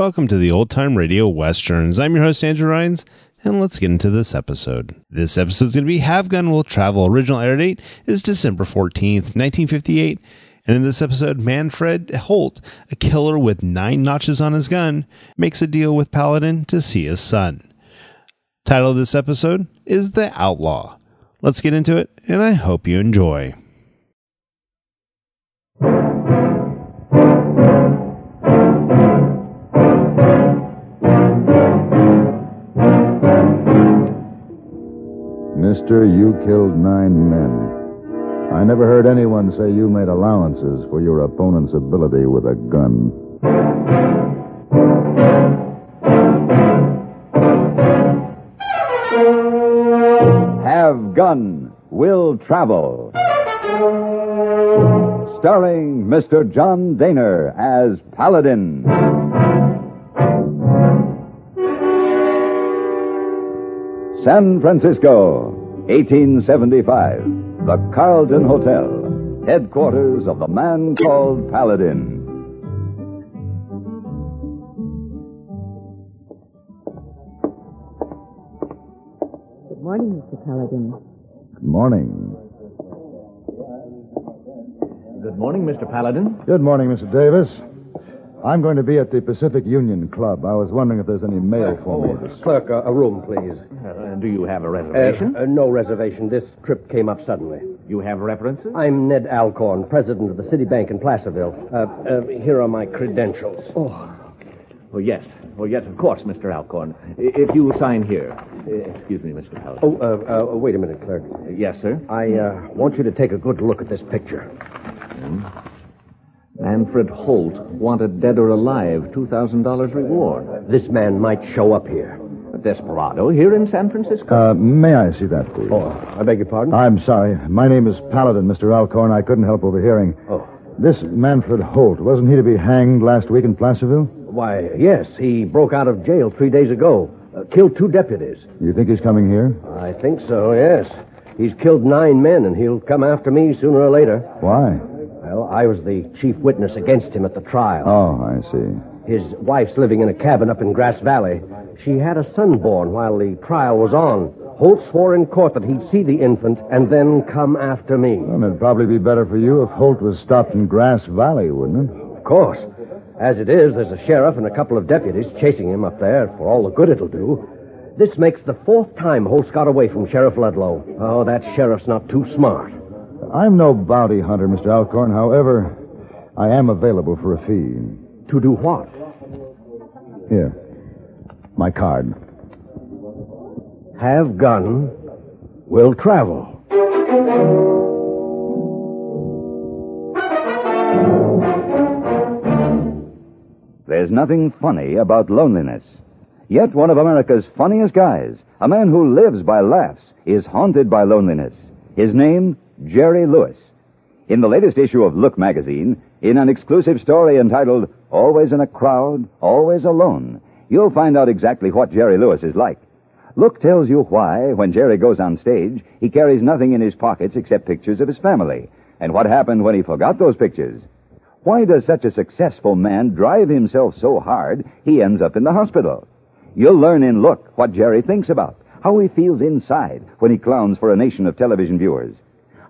Welcome to the Old Time Radio Westerns. I'm your host, Andrew Rhynes, and let's get into this episode. This episode is going to be Have Gun Will Travel. Original air date is December 14th, 1958. And in this episode, Manfred Holt, a killer with nine notches on his gun, makes a deal with Paladin to see his son. Title of this episode is The Outlaw. Let's get into it, and I hope you enjoy. Mister, you killed nine men. I never heard anyone say you made allowances for your opponent's ability with a gun. Have Gun Will Travel. Starring Mr. John Dehner as Paladin. San Francisco, 1875. The Carlton Hotel, headquarters of the man called Paladin. Good morning, Mr. Paladin. Good morning. Good morning, Mr. Paladin. Good morning, Mr. Davis. I'm going to be at the Pacific Union Club. I was wondering if there's any mail for me. Oh, clerk, uh, a room, please. Uh, do you have a Uh, reservation? uh, no reservation. This trip came up suddenly. you have references? I'm Ned Alcorn, president of the City Bank in Placerville. Uh, uh, here are my credentials. Oh. oh, yes. Oh, yes, of course, Mr. Alcorn. If you will sign here. Excuse me, Mr. Paladin. Oh, uh, uh, wait a minute, clerk. Yes, sir. I uh, want you to take a good look at this picture. Manfred Holt, wanted dead or alive, $2,000 reward. This man might show up here. A desperado here in San Francisco. Uh, may I see that, please? Oh, I beg your pardon? I'm sorry. My name is Paladin, Mr. Alcorn. I couldn't help overhearing. Oh. This Manfred Holt, wasn't he to be hanged last week in Placerville? Why, yes, he broke out of jail three days ago. Uh, killed two deputies. You think he's coming here? I think so, yes. He's killed nine men, and he'll come after me sooner or later. Why? Well, I was the chief witness against him at the trial. Oh, I see. His wife's living in a cabin up in Grass Valley. She had a son born while the trial was on. Holt swore in court that he'd see the infant and then come after me. Well, it'd probably be better for you if Holt was stopped in Grass Valley, wouldn't it? Of course. As it is, there's a sheriff and a couple of deputies chasing him up there for all the good it'll do. This makes the fourth time Holt's got away from Sheriff Ludlow. Oh, that sheriff's not too smart. I'm no bounty hunter, Mr. Alcorn. However, I am available for a fee. To do what? Here. My card. Have gun, will travel. There's nothing funny about loneliness. Yet one of America's funniest guys, a man who lives by laughs, is haunted by loneliness. His name, Jerry Lewis. In the latest issue of Look magazine, in an exclusive story entitled Always in a Crowd, Always Alone, you'll find out exactly what Jerry Lewis is like. Look tells you why, when Jerry goes on stage, he carries nothing in his pockets except pictures of his family, and what happened when he forgot those pictures. Why does such a successful man drive himself so hard he ends up in the hospital? You'll learn in Look what Jerry thinks about, how he feels inside when he clowns for a nation of television viewers.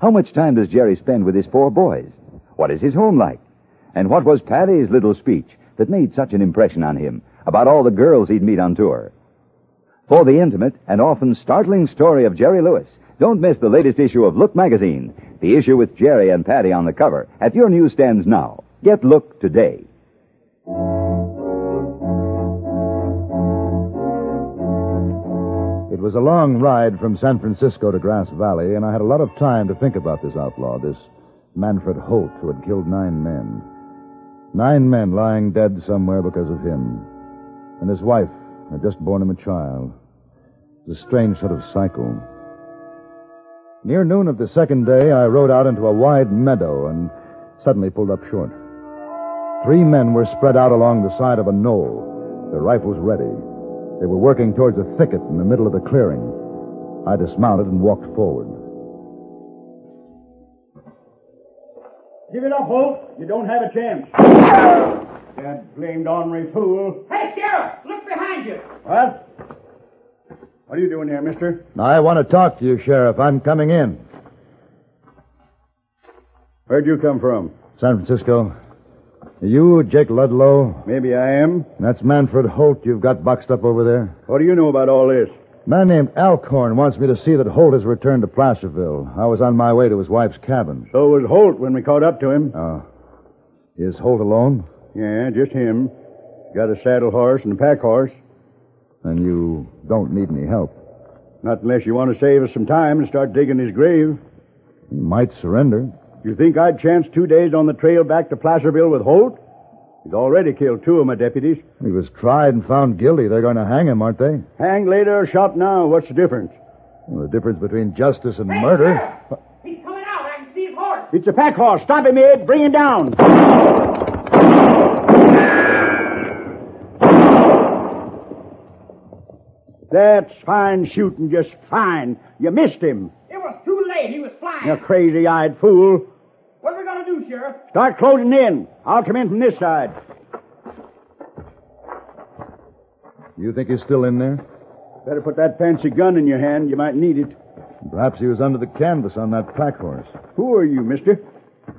How much time does Jerry spend with his four boys? What is his home like? And what was Patty's little speech that made such an impression on him about all the girls he'd meet on tour? For the intimate and often startling story of Jerry Lewis, don't miss the latest issue of Look magazine, the issue with Jerry and Patty on the cover, at your newsstands now. Get Look today. It was a long ride from San Francisco to Grass Valley, and I had a lot of time to think about this outlaw, this Manfred Holt, who had killed nine men. Nine men lying dead somewhere because of him. And his wife had just borne him a child. It was a strange sort of cycle. Near noon of the second day, I rode out into a wide meadow and suddenly pulled up short. Three men were spread out along the side of a knoll, their rifles ready. They were working towards a thicket in the middle of the clearing. I dismounted and walked forward. Give it up, Holt. You don't have a chance. That blamed ornery fool. Hey, Sheriff, look behind you. What? What are you doing here, mister? I want to talk to you, Sheriff. I'm coming in. Where'd you come from? San Francisco. Are you Jake Ludlow? Maybe I am. That's Manfred Holt you've got boxed up over there. What do you know about all this? A man named Alcorn wants me to see that Holt has returned to Placerville. I was on my way to his wife's cabin. So was Holt when we caught up to him. Oh. Is Holt alone? Yeah, just him. Got a saddle horse and a pack horse. And you don't need any help. Not unless you want to save us some time and start digging his grave. He might surrender. You think I'd chance two days on the trail back to Placerville with Holt? He's already killed two of my deputies. He was tried and found guilty. They're going to hang him, aren't they? Hanged later or shot now. What's the difference? Well, the difference between justice and Hey, murder. Sheriff, He's coming out. I can see his horse. It's a pack horse. Stop him, Ed. Bring him down. That's fine shooting, just fine. You missed him. It was too late. He was flying. You crazy-eyed fool. What are we going to do, Sheriff? Start closing in. I'll come in from this side. You think he's still in there? Better put that fancy gun in your hand. You might need it. Perhaps he was under the canvas on that pack horse. Who are you, mister?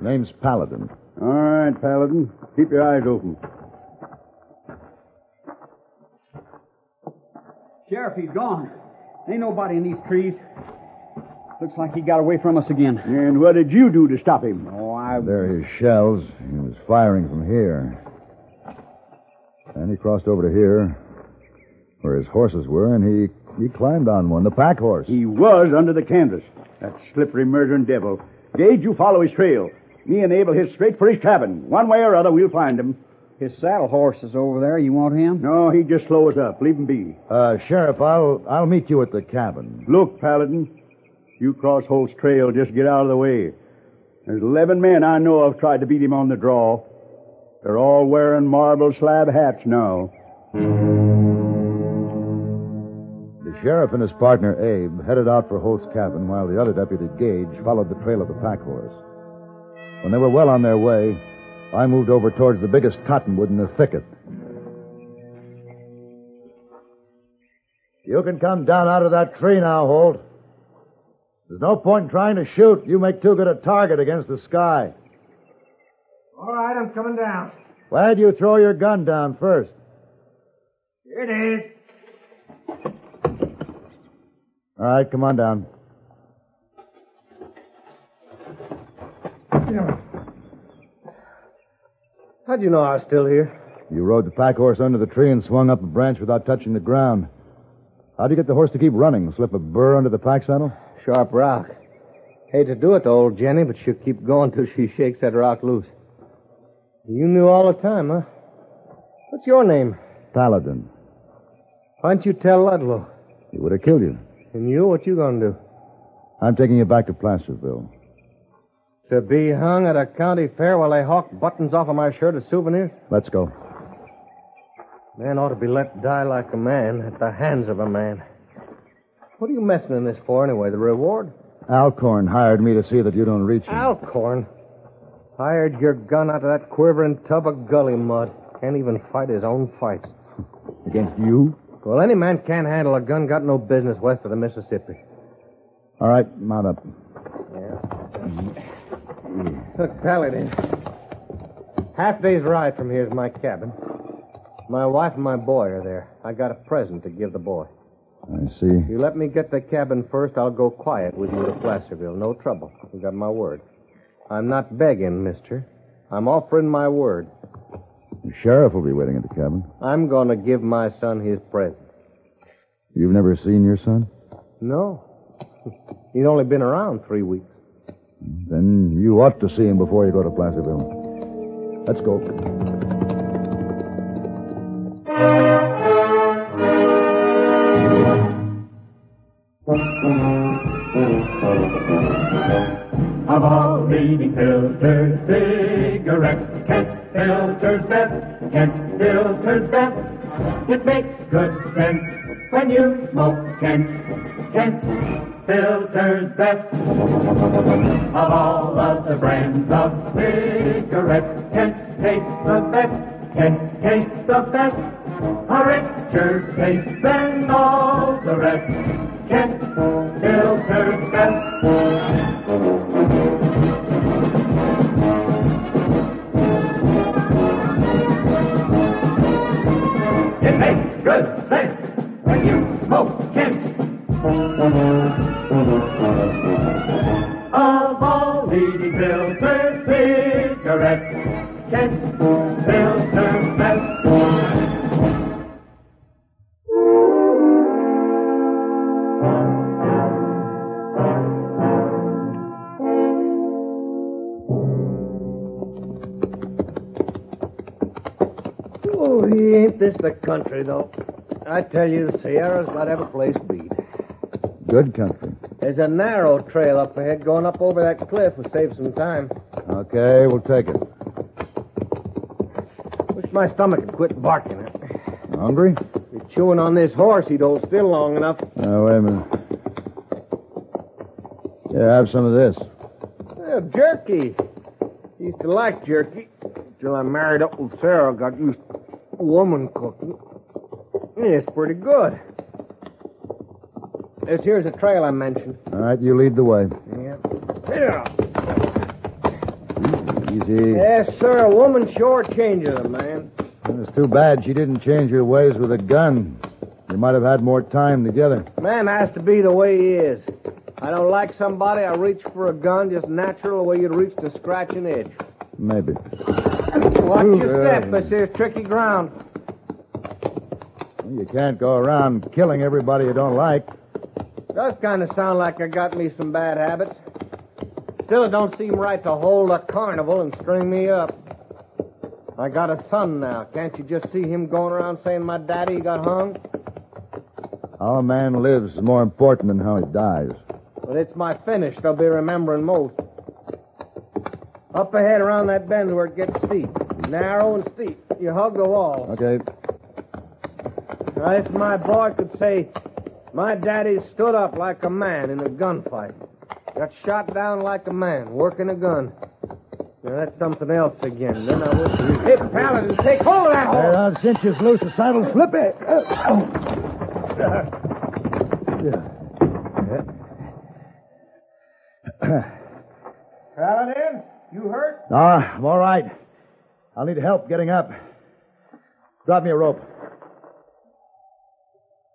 Name's Paladin. All right, Paladin. Keep your eyes open. Sheriff, he's gone. Ain't nobody in these trees. Looks like he got away from us again. And what did you do to stop him? Oh, I. There are his shells. He was firing from here. And he crossed over to here, where his horses were, and he, he climbed on one, the pack horse. He was under the canvas. That slippery murdering devil. Gage, you follow his trail. Me and Abel hit straight for his cabin. One way or other, we'll find him. His saddle horse is over there. You want him? No, he just slow us up. Leave him be. Uh, Sheriff, I'll, I'll meet you at the cabin. Look, Paladin. You cross Holt's trail, just get out of the way. There's eleven men I know of tried to beat him on the draw. They're all wearing marble slab hats now. The sheriff and his partner, Abe, headed out for Holt's cabin while the other deputy, Gage, followed the trail of the pack horse. When they were well on their way, I moved over towards the biggest cottonwood in the thicket. You can come down out of that tree now, Holt. There's no point in trying to shoot. You make too good a target against the sky. All right, I'm coming down. Why'd you throw your gun down first? Here it is. All right, come on down. How'd you know I was still here? You rode the pack horse under the tree and swung up a branch without touching the ground. How'd you get the horse to keep running? Slip a burr under the pack saddle? Sharp rock. Hate to do it to old Jenny, but she'll keep going till she shakes that rock loose. You knew all the time, huh? What's your name? Paladin. Why'd you tell Ludlow? He would have killed you. And you, what you gonna do? I'm taking you back to Placerville. To be hung at a county fair while they hawk buttons off of my shirt as souvenirs? Let's go. Man ought to be let die like a man at the hands of a man. What are you messing in this for anyway? The reward? Alcorn hired me to see that you don't reach him. Alcorn. Hired your gun out of that quivering tub of gully mud. Can't even fight his own fights. Against you? Well, any man can't handle a gun, got no business west of the Mississippi. All right, mount up. Yeah. Look, Paladin. Half day's ride from here is my cabin. My wife and my boy are there. I got a present to give the boy. I see. If you let me get the cabin first, I'll go quiet with you to Placerville. No trouble. You got my word. I'm not begging, mister. I'm offering my word. The sheriff will be waiting at the cabin. I'm going to give my son his present. You've never seen your son? No. He's only been around three weeks. Then you ought to see him before you go to Placerville. Let's go. Of all leading filters, cigarettes, Kent filters best. Kent filters best. It makes good sense when you smoke Kent. Kent filters best. Of all of the brands of cigarettes, Kent tastes the best. Kent tastes the best, a richer taste than all the rest. Of all leading filter cigarettes, Kent Filter's best. Oh, ain't this the country, though? I tell you, the Sierra's got every place beat. Good country. There's a narrow trail up ahead going up over that cliff. Will save some time. Okay, we'll take it. Wish my stomach had quit barking. Hungry? Be chewing on this horse, he'd hold still long enough. Uh, wait a minute. Yeah, have some of this. Yeah, jerky. Used to like jerky till I married up with Sarah. Got used to woman cooking. Yeah, it's pretty good. This here's a trail I mentioned. All right, you lead the way. Yeah. Yeah. Easy. Yes, sir. A woman sure changes a man. It's too bad she didn't change her ways with a gun. You might have had more time together. Man has to be the way he is. I don't like somebody, I reach for a gun just natural the way you'd reach to scratch an itch. Maybe. Watch your yeah. step. Uh, this here's tricky ground. You can't go around killing everybody you don't like. Does kind of sound like I got me some bad habits. Still, it don't seem right to hold a carnival and string me up. I got a son now. Can't you just see him going around saying my daddy got hung? How a man lives is more important than how he dies. But it's my finish they'll be remembering most. Up ahead around that bend where it gets steep. Narrow and steep. You hug the wall. Okay. Now, if my boy could say, my daddy stood up like a man in a gunfight. Got shot down like a man, working a gun. Now, that's something else again. Then I would... Hey, Paladin, take hold of that horse! There, I'll cinch you loose. The saddle slip it. Uh, oh. Paladin, you hurt? No, I'm all right. I'll need help getting up. Drop me a rope.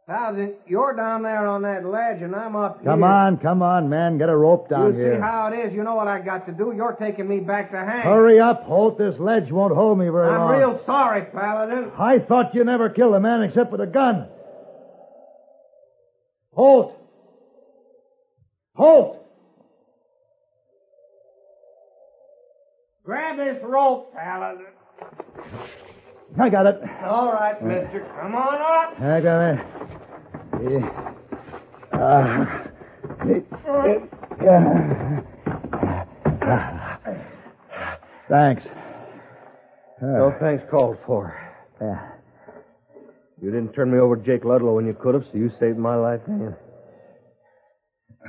Paladin, you're down there on that ledge, and I'm up Come here. Come on, come on, man. Get a rope down you here. see how it is. You know what I got to do. You're taking me back to hang. Hurry up, Holt. This ledge won't hold me very long. I'm real sorry, Paladin. I thought you never killed a man except with a gun. Holt! Holt! Grab this rope, Paladin. I got it. All right, mister. Come on up. I got it. Thanks. No thanks called for. Yeah. You didn't turn me over to Jake Ludlow when you could have, so you saved my life, man.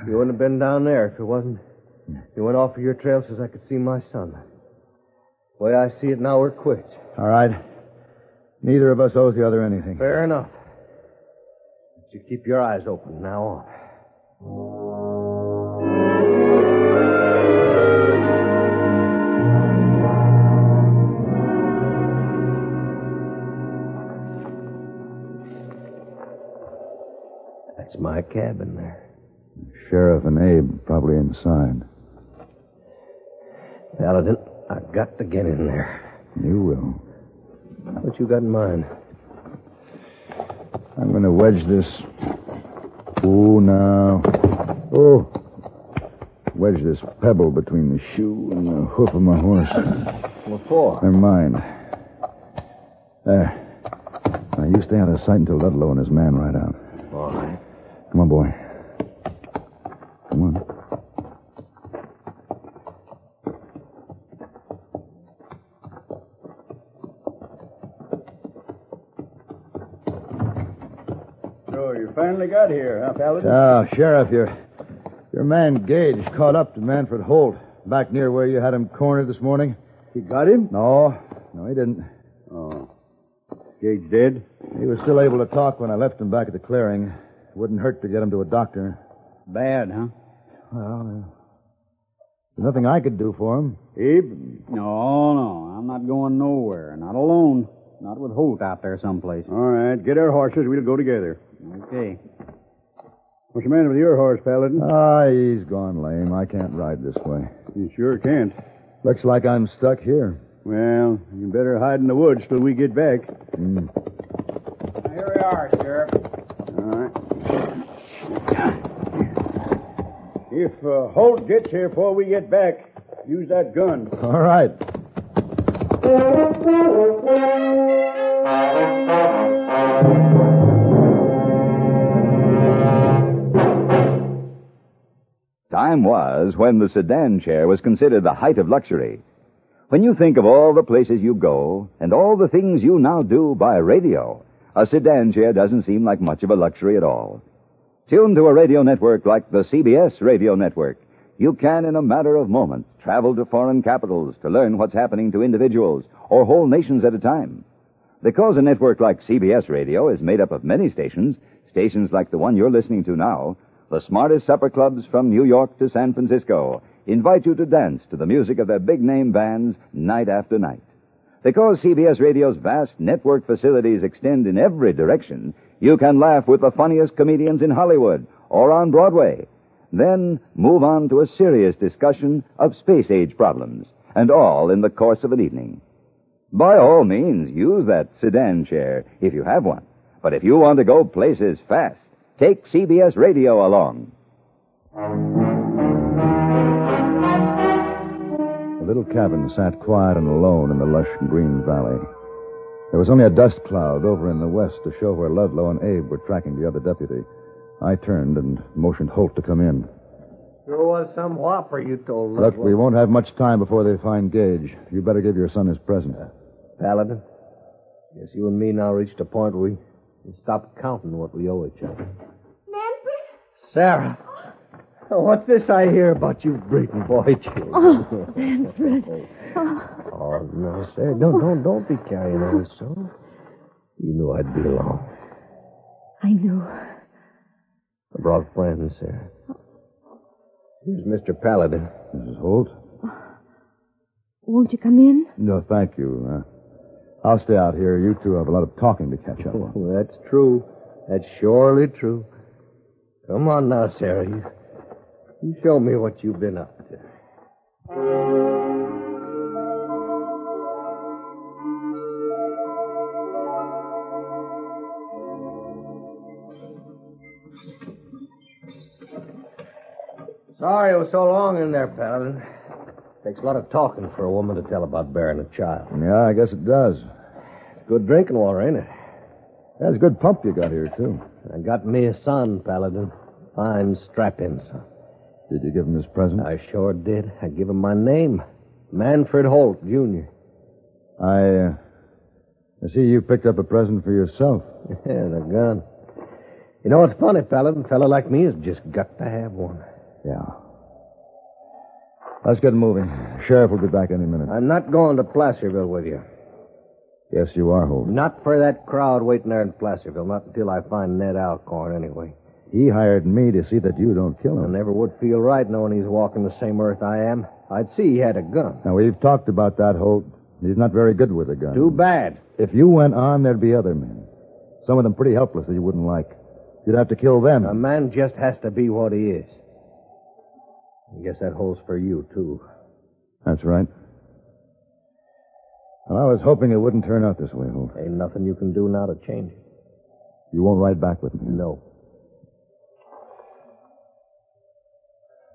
You wouldn't have been down there if it wasn't. You went off of your trail so I could see my son. The way I see it now, we're quits. All right. Neither of us owes the other anything. Fair enough. You keep your eyes open now on. That's my cabin there. Sheriff and Abe probably inside. Paladin, I got to get in there. You will. What you got in mind? I'm going to wedge this. Oh, now. Oh. Wedge this pebble between the shoe and the hoof of my horse. What for? Never mind. There. Now, you stay out of sight until Ludlow and his man ride out. All right. Come on, boy. Come on. Finally got here, huh, Paladin? Ah, Sheriff, your your man Gage caught up to Manfred Holt back near where you had him cornered this morning. He got him? No, no, he didn't. Oh. Gage dead? He was still able to talk when I left him back at the clearing. It Wouldn't hurt to get him to a doctor. Bad, huh? Well, uh, there's nothing I could do for him. Abe? No, no. I'm not going nowhere. Not alone. Not with Holt out there someplace. All right, get our horses. We'll go together. Okay. What's the matter with your horse, Paladin? Ah, he's gone lame. I can't ride this way. You sure can't. Looks like I'm stuck here. Well, you better hide in the woods till we get back. Mm. Here we are, Sheriff. All right. If uh, Holt gets here before we get back, use that gun. All right. Time was when the sedan chair was considered the height of luxury. When you think of all the places you go and all the things you now do by radio, a sedan chair doesn't seem like much of a luxury at all. Tuned to a radio network like the CBS radio network, you can, in a matter of moments, travel to foreign capitals to learn what's happening to individuals or whole nations at a time. Because a network like CBS radio is made up of many stations, stations like the one you're listening to now, the smartest supper clubs from New York to San Francisco invite you to dance to the music of their big name bands night after night. Because CBS Radio's vast network facilities extend in every direction, you can laugh with the funniest comedians in Hollywood or on Broadway. Then move on to a serious discussion of space age problems, and all in the course of an evening. By all means, use that sedan chair if you have one. But if you want to go places fast, take CBS Radio along. The little cabin sat quiet and alone in the lush green valley. There was only a dust cloud over in the west to show where Ludlow and Abe were tracking the other deputy. I turned and motioned Holt to come in. Sure was some whopper you told Look, Ludlow. we won't have much time before they find Gage. You better give your son his present. Paladin, guess you and me now reached a point where we can stop counting what we owe each other. Manfred? Sarah. Oh, What's this I hear about you breeding boy children? Oh, Manfred. Oh, Oh, no, Sarah. Don't, don't, don't be carrying on so. You knew I'd be along. I knew. I brought friends, Sarah. Here's Mr. Paladin. Mrs. Holt? Won't you come in? No, thank you. Uh, I'll stay out here. You two have a lot of talking to catch up on. Oh, that's true. That's surely true. Come on now, Sarah. You, you show me what you've been up to. Sorry it was so long in there, Paladin. Takes a lot of talking for a woman to tell about bearing a child. Yeah, I guess it does. It's Good drinking water, ain't it? That's a good pump you got here, too. I got me a son, Paladin. Fine strap-in son. Did you give him his present? I sure did. I give him my name. Manfred Holt, Jr. I, uh, I see you picked up a present for yourself. Yeah, the gun. You know what's funny, Paladin? A fella like me has just got to have one. Yeah. Let's get moving. Sheriff will be back any minute. I'm not going to Placerville with you. Yes, you are, Holt. Not for that crowd waiting there in Placerville. Not until I find Ned Alcorn, anyway. He hired me to see that you don't kill him. I never would feel right knowing he's walking the same earth I am. I'd see he had a gun. Now, we've talked about that, Holt. He's not very good with a gun. Too bad. If you went on, there'd be other men. Some of them pretty helpless that you wouldn't like. You'd have to kill them. A man just has to be what he is. I guess that holds for you, too. That's right. Well, I was hoping it wouldn't turn out this way, Holt. Ain't nothing you can do now to change it. You won't ride back with me. No.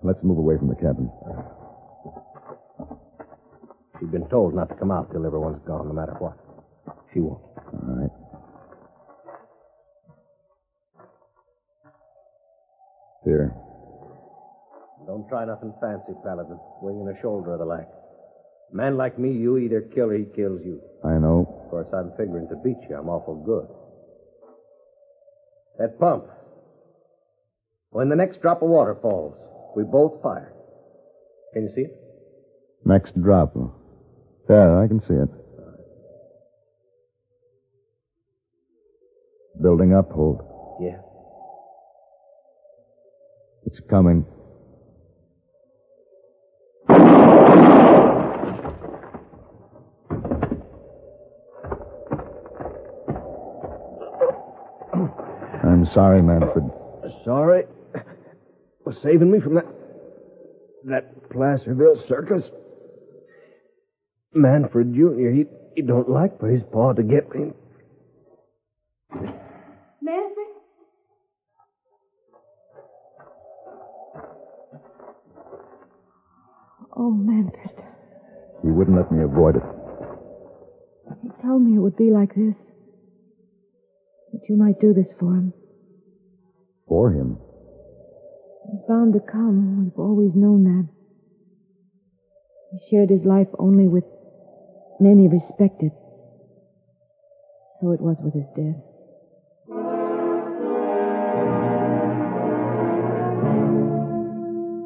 Let's move away from the cabin. She's been told not to come out till everyone's gone, no matter what. She won't. Try nothing fancy, Paladin. Winging a shoulder of the like. A man like me, you either kill or he kills you. I know. Of course, I'm figuring to beat you. I'm awful good. That pump. When the next drop of water falls, we both fire. Can you see it? Next drop. Yeah, I can see it. building up, Holt. Yeah. It's coming. Sorry, Manfred. Sorry for saving me from that that Placerville circus. Manfred Jr., he, he don't like for his paw to get me. Manfred? Oh, Manfred. He wouldn't let me avoid it. He told me it would be like this. That you might do this for him. For him. He's bound to come. We've always known that. He shared his life only with men he respected. So it was with his death.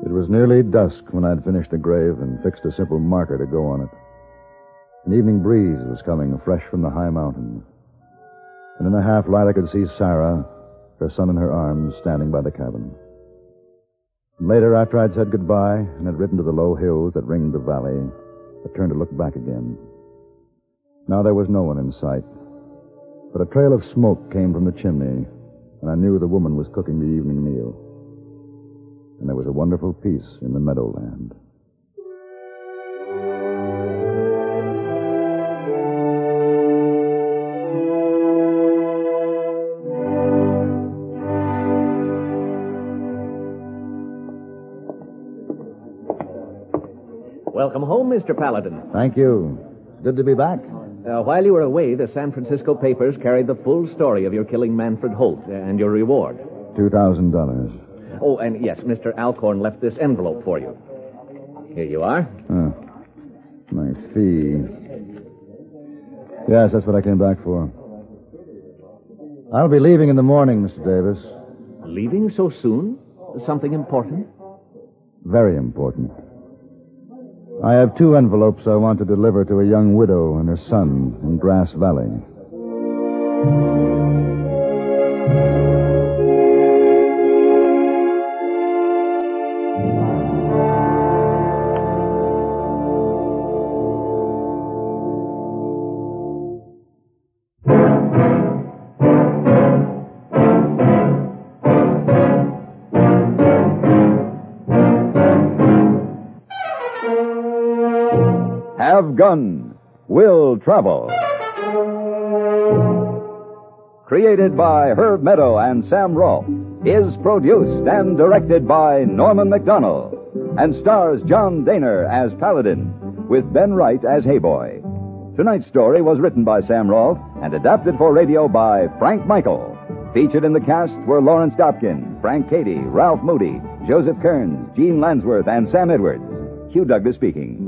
It was nearly dusk when I'd finished the grave and fixed a simple marker to go on it. An evening breeze was coming fresh from the high mountains. And in the half light I could see Sarah, her son in her arms, standing by the cabin. Later, after I'd said goodbye and had ridden to the low hills that ringed the valley, I turned to look back again. Now there was no one in sight. But a trail of smoke came from the chimney, and I knew the woman was cooking the evening meal. And there was a wonderful peace in the meadowland. Welcome home, Mr. Paladin. Thank you. Good to be back. Uh, while you were away, the San Francisco papers carried the full story of your killing Manfred Holt and your reward. Two thousand dollars. Oh, and yes, Mr. Alcorn left this envelope for you. Here you are. Oh. My fee. Yes, that's what I came back for. I'll be leaving in the morning, Mr. Davis. Leaving so soon? Something important? Very important. I have two envelopes I want to deliver to a young widow and her son in Grass Valley. Gun Will Travel. Created by Herb Meadow and Sam Rolfe, is produced and directed by Norman MacDonnell, and stars John Dehner as Paladin, with Ben Wright as Heyboy. Tonight's story was written by Sam Rolfe and adapted for radio by Frank Michael. Featured in the cast were Lawrence Dobkin, Frank Cady, Ralph Moody, Joseph Kearns, Jean Lansworth, and Sam Edwards. Hugh Douglas speaking.